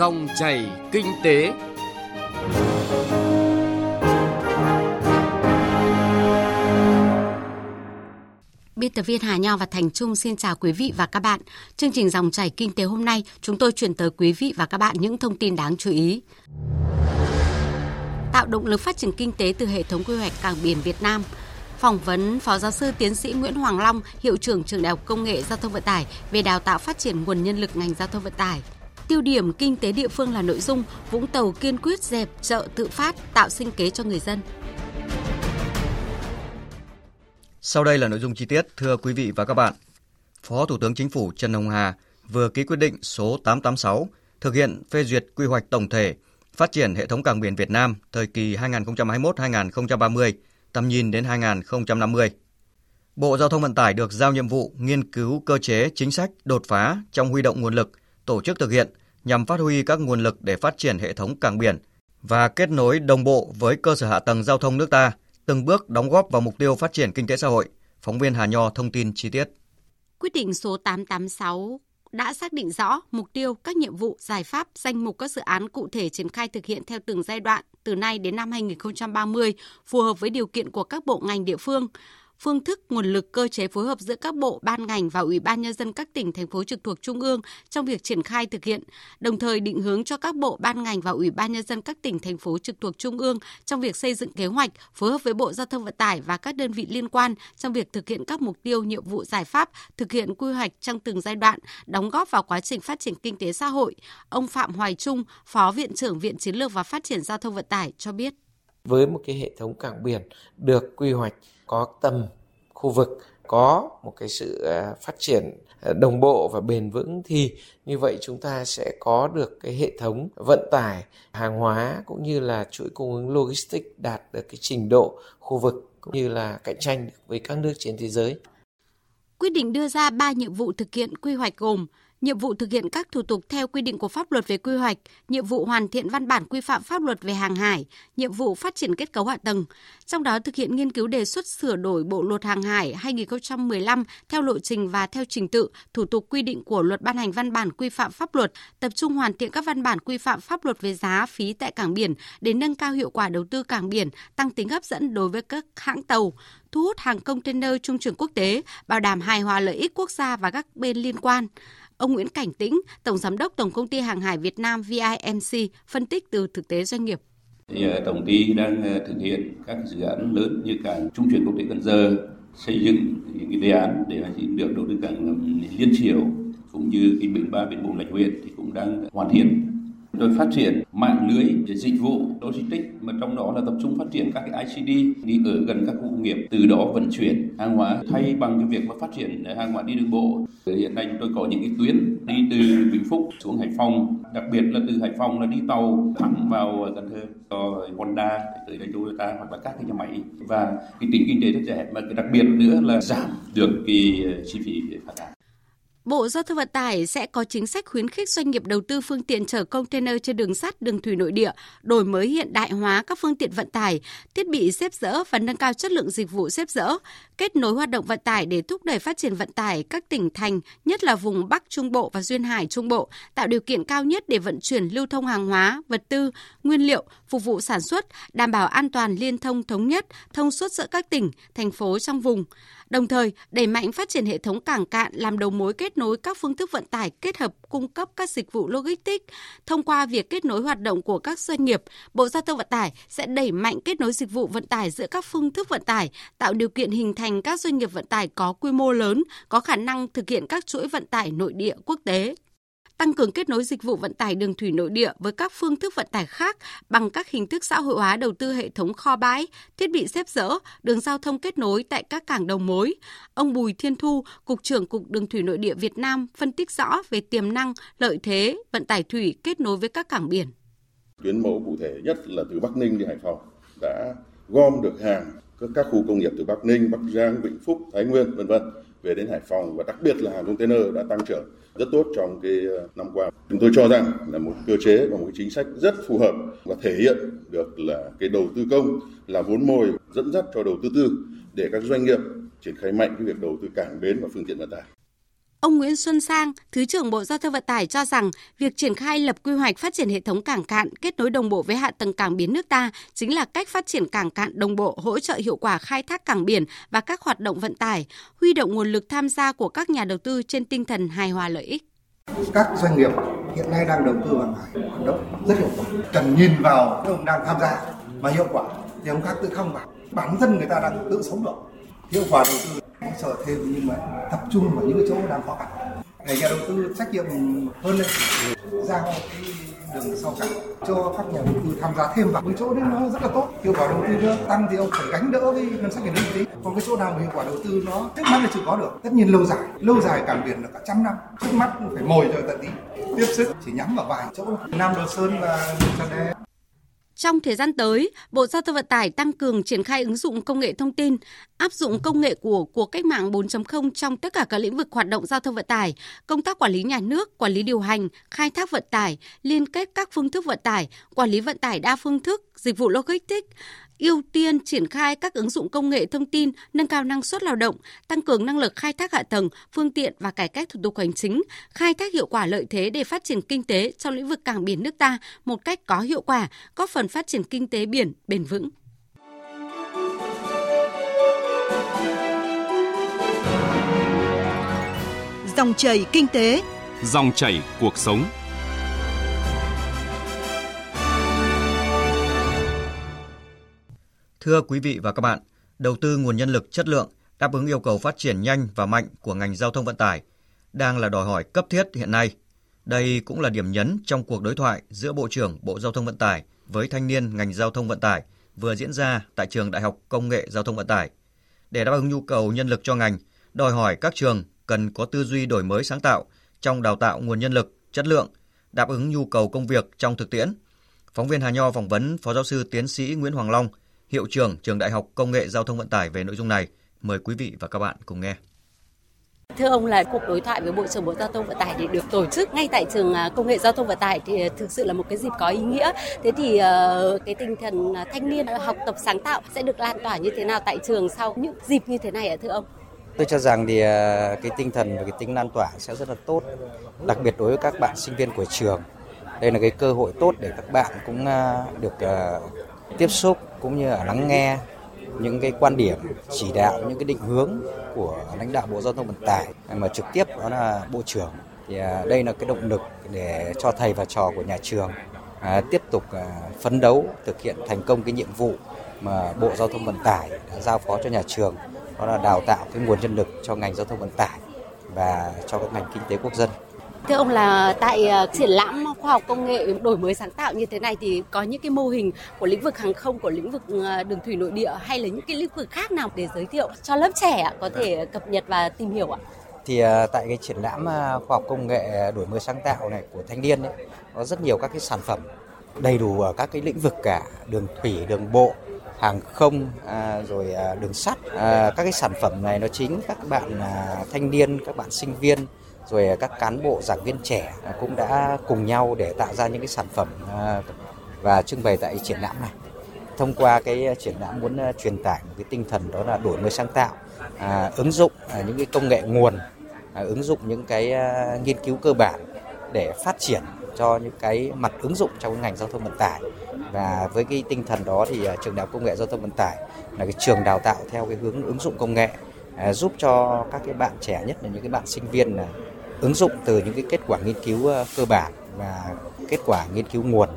Dòng chảy kinh tế. Biên tập viên Hà Nho và Thành Trung xin chào quý vị và các bạn. Chương trình Dòng chảy kinh tế hôm nay, chúng tôi chuyển tới quý vị và các bạn những thông tin đáng chú ý. Tạo động lực phát triển kinh tế từ hệ thống quy hoạch cảng biển Việt Nam – phỏng vấn Phó Giáo sư Tiến sĩ Nguyễn Hoàng Long, Hiệu trưởng Trường Đại học Công nghệ Giao thông Vận tải về đào tạo phát triển nguồn nhân lực ngành giao thông vận tải. Tiêu điểm kinh tế địa phương là nội dung Vũng Tàu kiên quyết dẹp chợ tự phát tạo sinh kế cho người dân. Sau đây là nội dung chi tiết, thưa quý vị và các bạn. Phó Thủ tướng Chính phủ Trần Hồng Hà vừa ký quyết định số 886 thực hiện phê duyệt quy hoạch tổng thể phát triển hệ thống cảng biển Việt Nam thời kỳ 2021-2030 tầm nhìn đến 2050. Bộ Giao thông Vận tải được giao nhiệm vụ nghiên cứu cơ chế chính sách đột phá trong huy động nguồn lực, tổ chức thực hiện nhằm phát huy các nguồn lực để phát triển hệ thống cảng biển và kết nối đồng bộ với cơ sở hạ tầng giao thông nước ta, từng bước đóng góp vào mục tiêu phát triển kinh tế xã hội. Phóng viên Hà Nho thông tin chi tiết. Quyết định số 886 đã xác định rõ mục tiêu, các nhiệm vụ, giải pháp, danh mục các dự án cụ thể triển khai thực hiện theo từng giai đoạn từ nay đến năm 2030, phù hợp với điều kiện của các bộ ngành địa phương phương thức, nguồn lực, cơ chế phối hợp giữa các bộ, ban ngành và Ủy ban nhân dân các tỉnh thành phố trực thuộc trung ương trong việc triển khai thực hiện, đồng thời định hướng cho các bộ, ban ngành và Ủy ban nhân dân các tỉnh thành phố trực thuộc trung ương trong việc xây dựng kế hoạch, phối hợp với Bộ Giao thông Vận tải và các đơn vị liên quan trong việc thực hiện các mục tiêu, nhiệm vụ, giải pháp, thực hiện quy hoạch trong từng giai đoạn, đóng góp vào quá trình phát triển kinh tế xã hội. Ông Phạm Hoài Trung, Phó Viện trưởng Viện Chiến lược và Phát triển Giao thông Vận tải cho biết. Với một cái hệ thống cảng biển được quy hoạch, có tầm khu vực, có một cái sự à, phát triển à, đồng bộ và bền vững thì như vậy chúng ta sẽ có được cái hệ thống vận tải hàng hóa cũng như là chuỗi cung ứng logistics đạt được cái trình độ khu vực cũng như là cạnh tranh với các nước trên thế giới. Quyết định đưa ra 3 nhiệm vụ thực hiện quy hoạch gồm nhiệm vụ thực hiện các thủ tục theo quy định của pháp luật về quy hoạch, nhiệm vụ hoàn thiện văn bản quy phạm pháp luật về hàng hải, nhiệm vụ phát triển kết cấu hạ tầng. Trong đó thực hiện nghiên cứu đề xuất sửa đổi Bộ luật hàng hải 2015 theo lộ trình và theo trình tự, thủ tục quy định của luật ban hành văn bản quy phạm pháp luật, tập trung hoàn thiện các văn bản quy phạm pháp luật về giá phí tại cảng biển để nâng cao hiệu quả đầu tư cảng biển, tăng tính hấp dẫn đối với các hãng tàu, thu hút hàng container trung chuyển quốc tế, bảo đảm hài hòa lợi ích quốc gia và các bên liên quan. Ông Nguyễn Cảnh Tĩnh, Tổng Giám đốc Tổng Công ty Hàng hải Việt Nam VIMC, phân tích từ thực tế doanh nghiệp. Thì à, tổng ty đang à, thực hiện các dự án lớn như cảng trung chuyển quốc tế Cần Giờ, xây dựng những cái đề án để được đầu tư cảng à, liên triều cũng như cái bến ba bến bốn lạch huyện thì cũng đang hoàn thiện rồi phát triển mạng lưới dịch vụ logistics, mà trong đó là tập trung phát triển các cái ICD đi ở gần các khu công nghiệp, từ đó vận chuyển hàng hóa thay bằng cái việc mà phát triển hàng hóa đi đường bộ. Hiện nay chúng tôi có những cái tuyến đi từ Vĩnh Phúc xuống Hải Phòng, đặc biệt là từ Hải Phòng là đi tàu thẳng vào Cần Thơ rồi Honda tới đây Toyota hoặc là các cái nhà máy. Và cái tính kinh tế rất rẻ, mà đặc biệt nữa là giảm được cái chi phí phát thải Bộ Giao thông Vận tải sẽ có chính sách khuyến khích doanh nghiệp đầu tư phương tiện chở container trên đường sắt, đường thủy nội địa, đổi mới hiện đại hóa các phương tiện vận tải, thiết bị xếp dỡ và nâng cao chất lượng dịch vụ xếp dỡ, kết nối hoạt động vận tải để thúc đẩy phát triển vận tải các tỉnh thành, nhất là vùng Bắc Trung Bộ và duyên hải Trung Bộ, tạo điều kiện cao nhất để vận chuyển lưu thông hàng hóa, vật tư, nguyên liệu, phục vụ sản xuất, đảm bảo an toàn liên thông thống nhất, thông suốt giữa các tỉnh, thành phố trong vùng đồng thời đẩy mạnh phát triển hệ thống cảng cạn làm đầu mối kết nối các phương thức vận tải kết hợp cung cấp các dịch vụ logistics. Thông qua việc kết nối hoạt động của các doanh nghiệp, Bộ Giao thông Vận tải sẽ đẩy mạnh kết nối dịch vụ vận tải giữa các phương thức vận tải, tạo điều kiện hình thành các doanh nghiệp vận tải có quy mô lớn, có khả năng thực hiện các chuỗi vận tải nội địa quốc tế tăng cường kết nối dịch vụ vận tải đường thủy nội địa với các phương thức vận tải khác bằng các hình thức xã hội hóa đầu tư hệ thống kho bãi, thiết bị xếp dỡ, đường giao thông kết nối tại các cảng đầu mối. Ông Bùi Thiên Thu, Cục trưởng Cục Đường thủy nội địa Việt Nam phân tích rõ về tiềm năng, lợi thế vận tải thủy kết nối với các cảng biển. Tuyến mẫu cụ thể nhất là từ Bắc Ninh đi Hải Phòng đã gom được hàng các khu công nghiệp từ Bắc Ninh, Bắc Giang, Vĩnh Phúc, Thái Nguyên, vân vân về đến Hải Phòng và đặc biệt là hàng container đã tăng trưởng rất tốt trong cái ờ, năm qua. Chúng tôi cho rằng là một cơ chế và một cái chính sách rất phù hợp và thể hiện được là cái đầu tư công là vốn mồi dẫn dắt cho đầu tư tư để các doanh nghiệp triển khai mạnh cái việc đầu tư cảng bến và phương tiện vận tải. Ông Nguyễn Xuân Sang, Thứ trưởng Bộ Giao thông Vận tải cho rằng việc triển khai lập quy hoạch phát triển hệ thống cảng cạn kết nối đồng bộ với hạ tầng cảng biển nước ta chính là cách phát triển cảng cạn đồng bộ hỗ trợ hiệu quả khai thác cảng biển và các hoạt động vận tải, huy động nguồn lực tham gia của các nhà đầu tư trên tinh thần hài hòa lợi ích. Các doanh nghiệp hiện nay đang đầu tư vào hải hoạt động rất hiệu quả. Cần nhìn vào ông đang tham gia mà hiệu quả thì ông khác tự không vào. Bản thân người ta đang tự sống được. Hiệu quả đầu tư hỗ trợ thêm, nhưng mà tập trung vào những cái chỗ đang khó khăn. Để nhà đầu tư trách nhiệm hơn lên giao cái đường sau cảng, cho các nhà đầu tư tham gia thêm vào. Cái chỗ đấy nó rất là tốt, hiệu quả đầu tư nữa tăng thì ông phải gánh đỡ cái ngân sách nhà nước tí. Còn cái chỗ nào mà hiệu quả đầu tư nó trước mắt là chưa có được, tất nhiên lâu dài lâu dài cảng biển là cả trăm năm, trước mắt phải mồi cho tận tí, tiếp sức, chỉ nhắm vào vài chỗ. Nam đồ sơn và trần đề trong thời gian tới, Bộ Giao thông Vận tải tăng cường triển khai ứng dụng công nghệ thông tin, áp dụng công nghệ của cuộc cách mạng 4.0 trong tất cả các lĩnh vực hoạt động giao thông vận tải, công tác quản lý nhà nước, quản lý điều hành, khai thác vận tải, liên kết các phương thức vận tải, quản lý vận tải đa phương thức, dịch vụ logistics, ưu tiên triển khai các ứng dụng công nghệ thông tin, nâng cao năng suất lao động, tăng cường năng lực khai thác hạ tầng, phương tiện và cải cách thủ tục hành chính, khai thác hiệu quả lợi thế để phát triển kinh tế trong lĩnh vực cảng biển nước ta một cách có hiệu quả, góp phần phát triển kinh tế biển bền vững. Dòng chảy kinh tế, dòng chảy cuộc sống. Thưa quý vị và các bạn, đầu tư nguồn nhân lực chất lượng đáp ứng yêu cầu phát triển nhanh và mạnh của ngành giao thông vận tải đang là đòi hỏi cấp thiết hiện nay. Đây cũng là điểm nhấn trong cuộc đối thoại giữa Bộ trưởng Bộ Giao thông Vận tải với thanh niên ngành giao thông vận tải vừa diễn ra tại trường Đại học Công nghệ Giao thông Vận tải. Để đáp ứng nhu cầu nhân lực cho ngành, đòi hỏi các trường cần có tư duy đổi mới sáng tạo trong đào tạo nguồn nhân lực chất lượng, đáp ứng nhu cầu công việc trong thực tiễn. Phóng viên Hà Nho phỏng vấn Phó giáo sư tiến sĩ Nguyễn Hoàng Long, hiệu trưởng trường Đại học Công nghệ Giao thông Vận tải về nội dung này. Mời quý vị và các bạn cùng nghe. Thưa ông là cuộc đối thoại với Bộ trưởng Bộ Giao thông Vận tải để được tổ chức ngay tại trường à, Công nghệ Giao thông Vận tải thì thực sự là một cái dịp có ý nghĩa. Thế thì ờ, cái tinh thần thanh niên học tập sáng tạo sẽ được lan tỏa như thế nào tại trường sau những dịp như thế này ạ thưa ông? Tôi cho rằng thì à, cái tinh thần và cái tính lan tỏa sẽ rất là tốt, đặc biệt đối với các bạn sinh viên của trường. Đây là cái cơ hội tốt để các bạn cũng à, được tiếp xúc cũng như là lắng nghe những cái quan điểm chỉ đạo những cái định hướng của lãnh đạo bộ giao thông vận tải mà trực tiếp đó là bộ trưởng. Thì à, đây là cái động lực để cho thầy và trò của nhà trường à, tiếp tục à, phấn đấu thực hiện thành công cái nhiệm vụ mà bộ giao thông vận tải đã giao phó cho nhà trường đó là đào tạo cái nguồn nhân lực cho ngành giao thông vận tải và cho các ngành kinh tế quốc dân. Thưa ông là tại ờ, triển lãm khoa học công nghệ đổi mới sáng tạo như thế này thì có những cái mô hình của lĩnh vực hàng không, của lĩnh vực ờ, đường thủy nội địa hay là những cái lĩnh vực khác nào để giới thiệu cho lớp trẻ có thể cập nhật và tìm hiểu ạ? Thì ờ, tại cái triển lãm khoa học công nghệ đổi mới sáng tạo này của thanh niên ấy, có rất nhiều các cái sản phẩm đầy đủ ở các cái lĩnh vực cả đường thủy, đường bộ, hàng không à, rồi à, đường sắt. À, các cái sản phẩm này nó chính các bạn à, thanh niên các bạn sinh viên rồi các cán bộ giảng viên trẻ cũng đã cùng nhau để tạo ra những cái sản phẩm à, và trưng bày tại triển lãm này. Thông qua cái triển lãm muốn à, truyền tải một cái tinh thần đó là đổi mới sáng tạo à, ứng dụng à, những cái công nghệ nguồn à, ứng dụng những cái à, nghiên cứu cơ bản để phát triển cho những cái mặt ứng dụng trong ngành giao thông vận tải. Và với cái tinh thần đó thì à, trường đại học công nghệ giao thông vận tải là cái trường đào tạo theo cái hướng ứng dụng công nghệ à, giúp cho các cái bạn trẻ nhất là những cái bạn sinh viên là ứng dụng từ những cái kết quả nghiên cứu ờ, cơ bản và kết quả nghiên cứu nguồn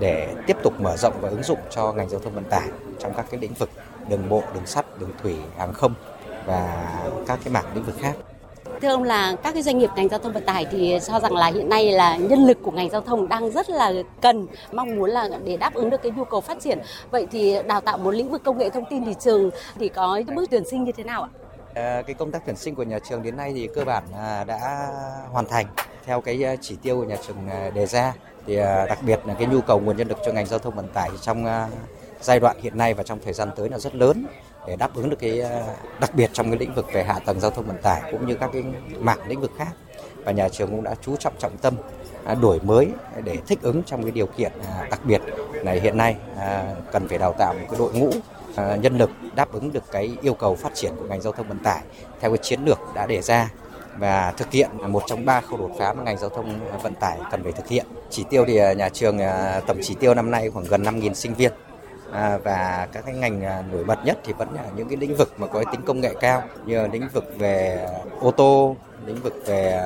để tiếp tục mở rộng và ứng dụng cho ngành giao thông vận tải trong các cái lĩnh vực đường bộ, đường sắt, đường thủy, hàng không và các cái mảng lĩnh vực khác. Thưa ông là các cái doanh nghiệp ngành giao thông vận tải thì cho rằng là hiện nay là nhân lực của ngành giao thông đang rất là cần, mong muốn là để đáp ứng được cái nhu cầu phát triển. Vậy thì đào tạo một lĩnh vực công nghệ thông tin thì trường thì có bước tuyển sinh như thế nào ạ? Ờ, cái công tác tuyển sinh của nhà trường đến nay thì cơ bản à, đã hoàn thành. Theo cái à, chỉ tiêu của nhà trường à, đề ra thì đặc biệt là cái nhu cầu nguồn nhân lực cho ngành giao thông vận tải trong giai đoạn hiện nay và trong thời gian tới là rất lớn để đáp ứng được cái đặc biệt trong cái lĩnh vực về hạ tầng giao thông vận tải cũng như các cái mảng lĩnh vực khác. Và nhà trường cũng đã chú trọng trọng tâm đổi mới để thích ứng trong cái điều kiện đặc biệt này hiện nay cần phải đào tạo một cái đội ngũ Ờ, nhân lực đáp ứng được cái yêu cầu phát triển của ngành giao thông vận tải theo cái chiến lược đã đề ra và thực hiện một trong ba khâu đột phá mà ngành giao thông ờ, vận tải cần phải thực hiện. Chỉ tiêu thì ờ, nhà trường tổng chỉ tiêu năm nay khoảng gần 5.000 sinh viên và các cái ngành nổi bật nhất thì vẫn là những cái lĩnh vực mà có tính công nghệ cao như lĩnh vực về ô tô, lĩnh vực về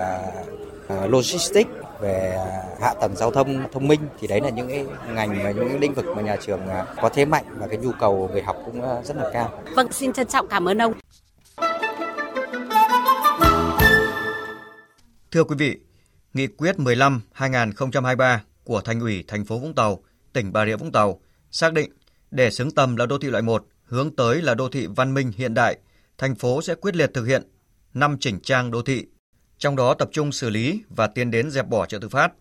logistics, về hạ tầng giao thông thông minh thì đấy là những cái ngành và những cái lĩnh vực mà nhà trường có thế mạnh và cái nhu cầu người học cũng rất là cao. Vâng, xin trân trọng cảm ơn ông. Thưa quý vị, Nghị quyết 15/2023 của Thành ủy thành phố Vũng Tàu, tỉnh Bà Rịa Vũng Tàu xác định để xứng tầm là đô thị loại 1, hướng tới là đô thị văn minh hiện đại, thành phố sẽ quyết liệt thực hiện năm chỉnh trang đô thị, trong đó tập trung xử lý và tiến đến dẹp bỏ chợ tự phát.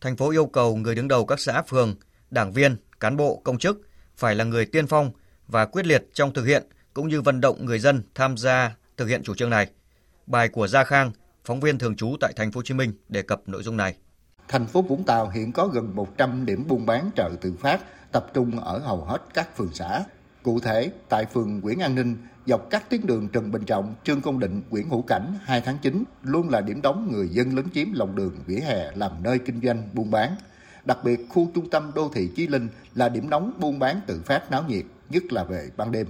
Thành phố yêu cầu người đứng đầu các xã phường, đảng viên, cán bộ, công chức phải là người tiên phong và quyết liệt trong thực hiện cũng như vận động người dân tham gia thực hiện chủ trương này. Bài của Gia Khang, phóng viên thường trú tại thành phố Hồ Chí Minh đề cập nội dung này. Thành phố Vũng Tàu hiện có gần 100 điểm buôn bán chợ tự phát tập trung ở hầu hết các phường xã. Cụ thể, tại phường Nguyễn An Ninh, dọc các tuyến đường Trần Bình Trọng, Trương Công Định, Nguyễn Hữu Cảnh 2 tháng 9 luôn là điểm đóng người dân lấn chiếm lòng đường vỉa hè làm nơi kinh doanh buôn bán. Đặc biệt, khu trung tâm đô thị Chí Linh là điểm nóng buôn bán tự phát náo nhiệt, nhất là về ban đêm.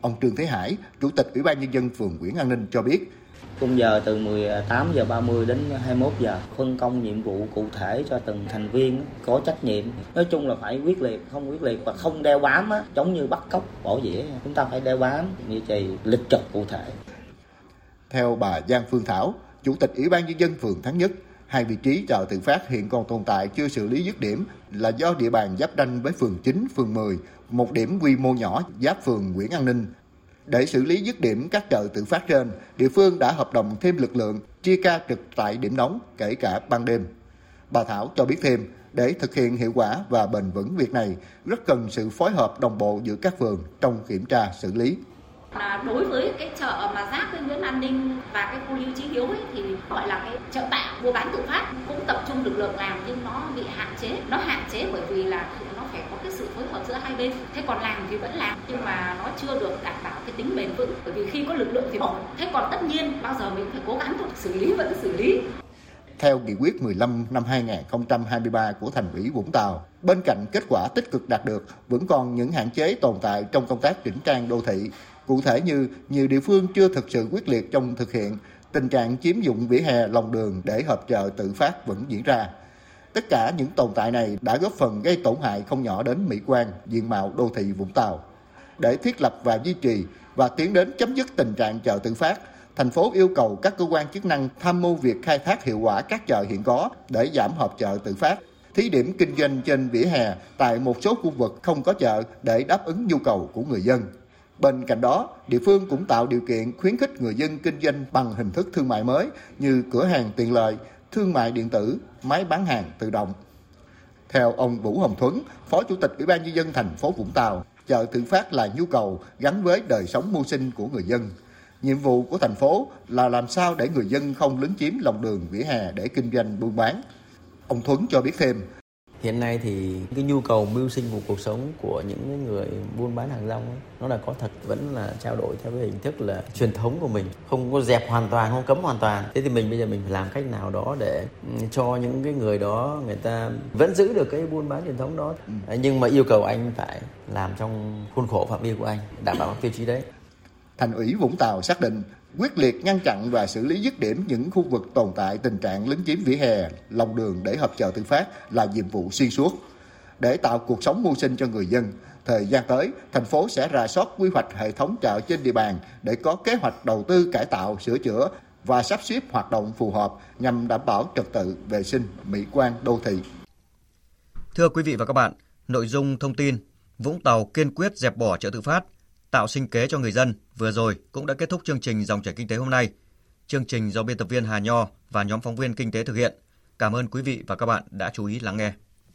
Ông Trương Thế Hải, Chủ tịch Ủy ban Nhân dân phường Nguyễn An Ninh cho biết, khung giờ từ 18 giờ 30 đến 21 giờ phân công nhiệm vụ cụ thể cho từng thành viên có trách nhiệm. Nói chung là phải quyết liệt không quyết liệt và không đeo bám á, giống như bắt cóc bỏ dĩa. Chúng ta phải đeo bám như trì lịch trực cụ thể. Theo bà Giang Phương Thảo chủ tịch ủy ban nhân dân phường Thắng Nhất hai vị trí chợ tự phát hiện còn tồn tại chưa xử lý dứt điểm là do địa bàn giáp ranh với phường 9, phường 10, một điểm quy mô nhỏ giáp phường Nguyễn An Ninh để xử lý dứt điểm các chợ tự phát trên, địa phương đã hợp đồng thêm lực lượng chia ca trực tại điểm nóng kể cả ban đêm. Bà Thảo cho biết thêm, để thực hiện hiệu quả và bền vững việc này, rất cần sự phối hợp đồng bộ giữa các phường trong kiểm tra xử lý là đối với cái chợ mà giáp với Nguyễn An Ninh và cái khu lưu trí hiếu ấy, thì gọi là cái chợ tạm mua bán tự phát cũng tập trung lực lượng làm nhưng nó bị hạn chế. Nó hạn chế bởi vì là nó phải có cái sự phối hợp giữa hai bên. Thế còn làm thì vẫn làm nhưng mà nó chưa được đảm bảo cái tính bền vững. Bởi vì khi có lực lượng thì ổn. Thế còn tất nhiên bao giờ mình phải cố gắng thôi xử lý vẫn xử lý. Theo nghị quyết 15 năm 2023 của Thành ủy Vũng Tàu, bên cạnh kết quả tích cực đạt được, vẫn còn những hạn chế tồn tại trong công tác chỉnh trang đô thị, Cụ thể như nhiều địa phương chưa thực sự quyết liệt trong thực hiện, tình trạng chiếm dụng vỉa hè lòng đường để hợp chợ tự phát vẫn diễn ra. Tất cả những tồn tại này đã góp phần gây tổn hại không nhỏ đến mỹ quan, diện mạo đô thị Vũng Tàu. Để thiết lập và duy trì và tiến đến chấm dứt tình trạng chợ tự phát, thành phố yêu cầu các cơ quan chức năng tham mưu việc khai thác hiệu quả các chợ hiện có để giảm hợp chợ tự phát, thí điểm kinh doanh trên vỉa hè tại một số khu vực không có chợ để đáp ứng nhu cầu của người dân. Bên cạnh đó, địa phương cũng tạo điều kiện khuyến khích người dân kinh doanh bằng hình thức thương mại mới như cửa hàng tiện lợi, thương mại điện tử, máy bán hàng tự động. Theo ông Vũ Hồng Thuấn, Phó Chủ tịch Ủy ban nhân dân thành phố Vũng Tàu, chợ tự phát là nhu cầu gắn với đời sống mưu sinh của người dân. Nhiệm vụ của thành phố là làm sao để người dân không lấn chiếm lòng đường vỉa hè để kinh doanh buôn bán. Ông Thuấn cho biết thêm, hiện nay thì cái nhu cầu mưu sinh của cuộc sống của những người buôn bán hàng rong ấy, nó là có thật vẫn là trao đổi theo cái hình thức là truyền thống của mình. Không có dẹp hoàn toàn không cấm hoàn toàn. Thế thì mình bây giờ mình phải làm cách nào đó để ừ, cho những cái người đó người ta vẫn giữ được cái buôn bán truyền thống đó. Ừ. nhưng mà yêu cầu anh phải làm trong khuôn khổ phạm vi của anh đảm bảo các tiêu chí đấy. Thành ủy Vũng Tàu xác định quyết liệt ngăn chặn và xử lý dứt điểm những khu vực tồn tại tình trạng lấn chiếm vỉa hè, lòng đường để hợp chợ tự phát là nhiệm vụ xuyên suốt. Để tạo cuộc sống mưu sinh cho người dân, thời gian tới, thành phố sẽ rà soát quy hoạch hệ thống chợ trên địa bàn để có kế hoạch đầu tư cải tạo, sửa chữa và sắp xếp hoạt động phù hợp nhằm đảm bảo trật tự, vệ sinh, mỹ quan đô thị. Thưa quý vị và các bạn, nội dung thông tin Vũng Tàu kiên quyết dẹp bỏ chợ tự phát tạo sinh kế cho người dân vừa rồi cũng đã kết thúc chương trình Dòng chảy kinh tế hôm nay. Chương trình do biên tập viên Hà Nho và nhóm phóng viên kinh tế thực hiện. Cảm ơn quý vị và các bạn đã chú ý lắng nghe.